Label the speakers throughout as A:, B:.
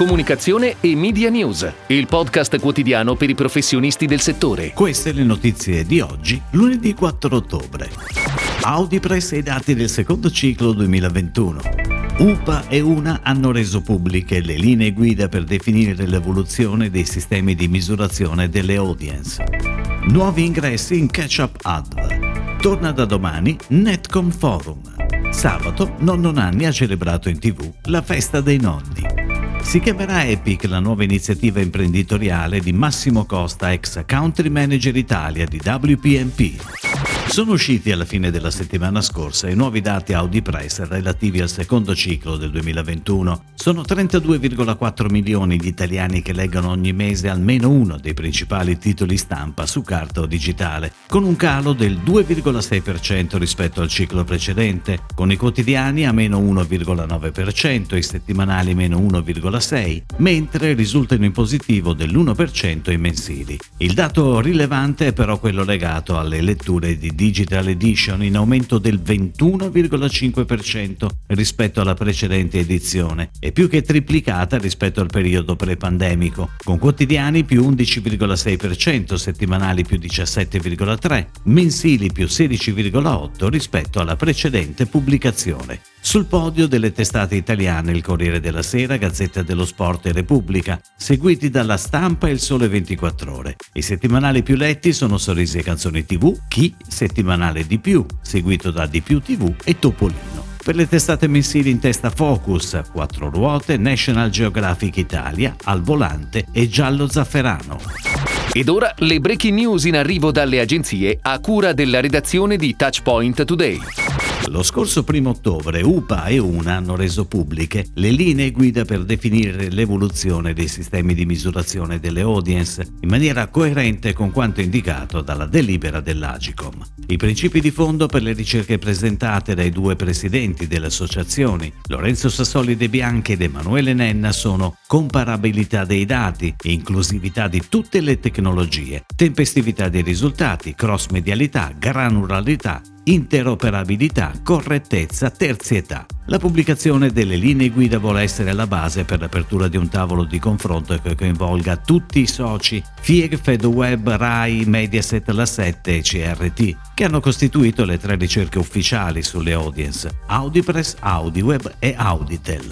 A: comunicazione e media news, il podcast quotidiano per i professionisti del settore.
B: Queste le notizie di oggi, lunedì 4 ottobre. Audi pressa i dati del secondo ciclo 2021. UPA e UNA hanno reso pubbliche le linee guida per definire l'evoluzione dei sistemi di misurazione delle audience. Nuovi ingressi in Catch-up Adv. Torna da domani Netcom Forum. Sabato Nonno Nanni ha celebrato in tv la festa dei nonni. Si chiamerà Epic la nuova iniziativa imprenditoriale di Massimo Costa, ex Country Manager Italia di WPMP. Sono usciti alla fine della settimana scorsa i nuovi dati Audi Press relativi al secondo ciclo del 2021. Sono 32,4 milioni gli italiani che leggono ogni mese almeno uno dei principali titoli stampa su carta o digitale, con un calo del 2,6% rispetto al ciclo precedente, con i quotidiani a meno 1,9%, i settimanali meno 1,6%, mentre risultano in positivo dell'1% i mensili. Il dato rilevante è però quello legato alle letture di Digital Edition in aumento del 21,5% rispetto alla precedente edizione e più che triplicata rispetto al periodo pre-pandemico, con quotidiani più 11,6%, settimanali più 17,3%, mensili più 16,8% rispetto alla precedente pubblicazione. Sul podio delle testate italiane il Corriere della Sera, Gazzetta dello Sport e Repubblica, seguiti dalla Stampa e il Sole 24 Ore. I settimanali più letti sono Sorrisi e Canzoni TV, Chi, settimanale di più, seguito da Di più TV e Topolino. Per le testate mensili in testa Focus, Quattro Ruote, National Geographic Italia, Al Volante e Giallo Zafferano.
A: Ed ora le breaking news in arrivo dalle agenzie a cura della redazione di Touchpoint Today.
B: Lo scorso primo ottobre UPA e UNA hanno reso pubbliche le linee guida per definire l'evoluzione dei sistemi di misurazione delle audience in maniera coerente con quanto indicato dalla delibera dell'Agicom. I principi di fondo per le ricerche presentate dai due presidenti delle associazioni, Lorenzo Sassoli De Bianchi ed Emanuele Nenna, sono comparabilità dei dati, inclusività di tutte le tecnologie, tempestività dei risultati, cross-medialità, granularità, interoperabilità, correttezza, terzietà. La pubblicazione delle linee guida vuole essere la base per l'apertura di un tavolo di confronto che coinvolga tutti i soci FIEG, FedWeb, RAI, Mediaset, La 7 e CRT, che hanno costituito le tre ricerche ufficiali sulle audience, Audipress, Audiweb e Auditel.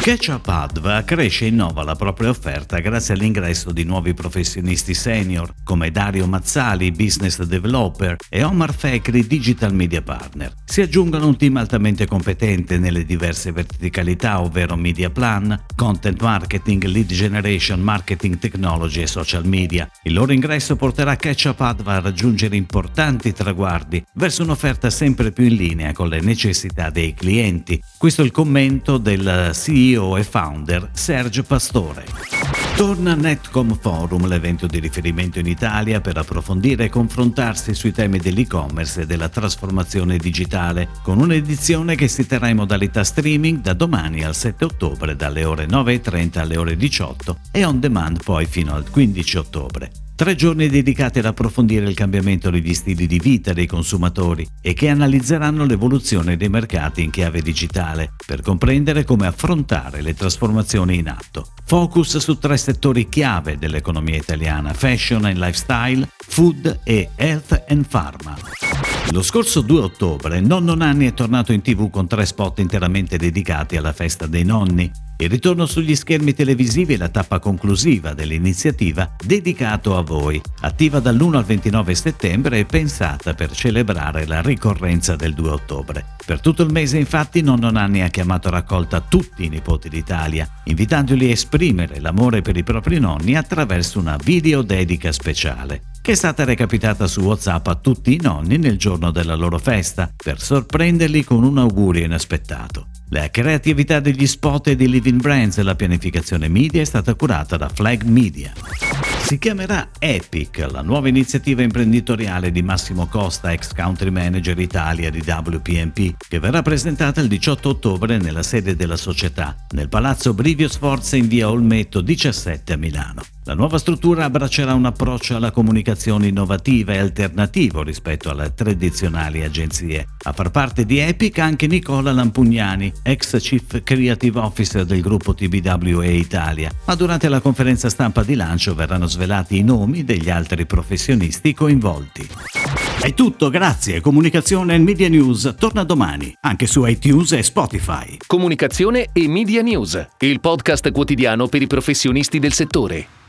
B: Ketchup Adva cresce e innova la propria offerta grazie all'ingresso di nuovi professionisti senior come Dario Mazzali, business developer, e Omar Fekri, digital media partner. Si aggiungono un team altamente competente nelle diverse verticalità, ovvero media plan, content marketing, lead generation, marketing technology e social media. Il loro ingresso porterà Ketchup Adva a raggiungere importanti traguardi verso un'offerta sempre più in linea con le necessità dei clienti. Questo è il commento del CEO e founder Sergio Pastore. Torna Netcom Forum, l'evento di riferimento in Italia per approfondire e confrontarsi sui temi dell'e-commerce e della trasformazione digitale, con un'edizione che si terrà in modalità streaming da domani al 7 ottobre dalle ore 9.30 alle ore 18 e on demand poi fino al 15 ottobre. Tre giorni dedicati ad approfondire il cambiamento degli stili di vita dei consumatori e che analizzeranno l'evoluzione dei mercati in chiave digitale per comprendere come affrontare le trasformazioni in atto. Focus su tre settori chiave dell'economia italiana, fashion and lifestyle, food e health and pharma. Lo scorso 2 ottobre Nonno Nanni è tornato in tv con tre spot interamente dedicati alla festa dei nonni il ritorno sugli schermi televisivi è la tappa conclusiva dell'iniziativa dedicato a voi, attiva dall'1 al 29 settembre e pensata per celebrare la ricorrenza del 2 ottobre. Per tutto il mese infatti Nonno Nanni ha chiamato a raccolta tutti i nipoti d'Italia, invitandoli a esprimere l'amore per i propri nonni attraverso una video dedica speciale che è stata recapitata su WhatsApp a tutti i nonni nel giorno della loro festa per sorprenderli con un augurio inaspettato. La creatività degli spot e di Living Brands e la pianificazione media è stata curata da Flag Media. Si chiamerà Epic, la nuova iniziativa imprenditoriale di Massimo Costa, ex country manager Italia di WPMP, che verrà presentata il 18 ottobre nella sede della società, nel Palazzo Brivio Sforza in via Olmetto 17 a Milano. La nuova struttura abbraccerà un approccio alla comunicazione innovativa e alternativo rispetto alle tradizionali agenzie. A far parte di Epic anche Nicola Lampugnani, ex Chief Creative Officer del gruppo TBWA Italia, ma durante la conferenza stampa di lancio verranno svelati i nomi degli altri professionisti coinvolti. È tutto, grazie. Comunicazione e Media News torna domani, anche su iTunes e Spotify.
A: Comunicazione e Media News, il podcast quotidiano per i professionisti del settore.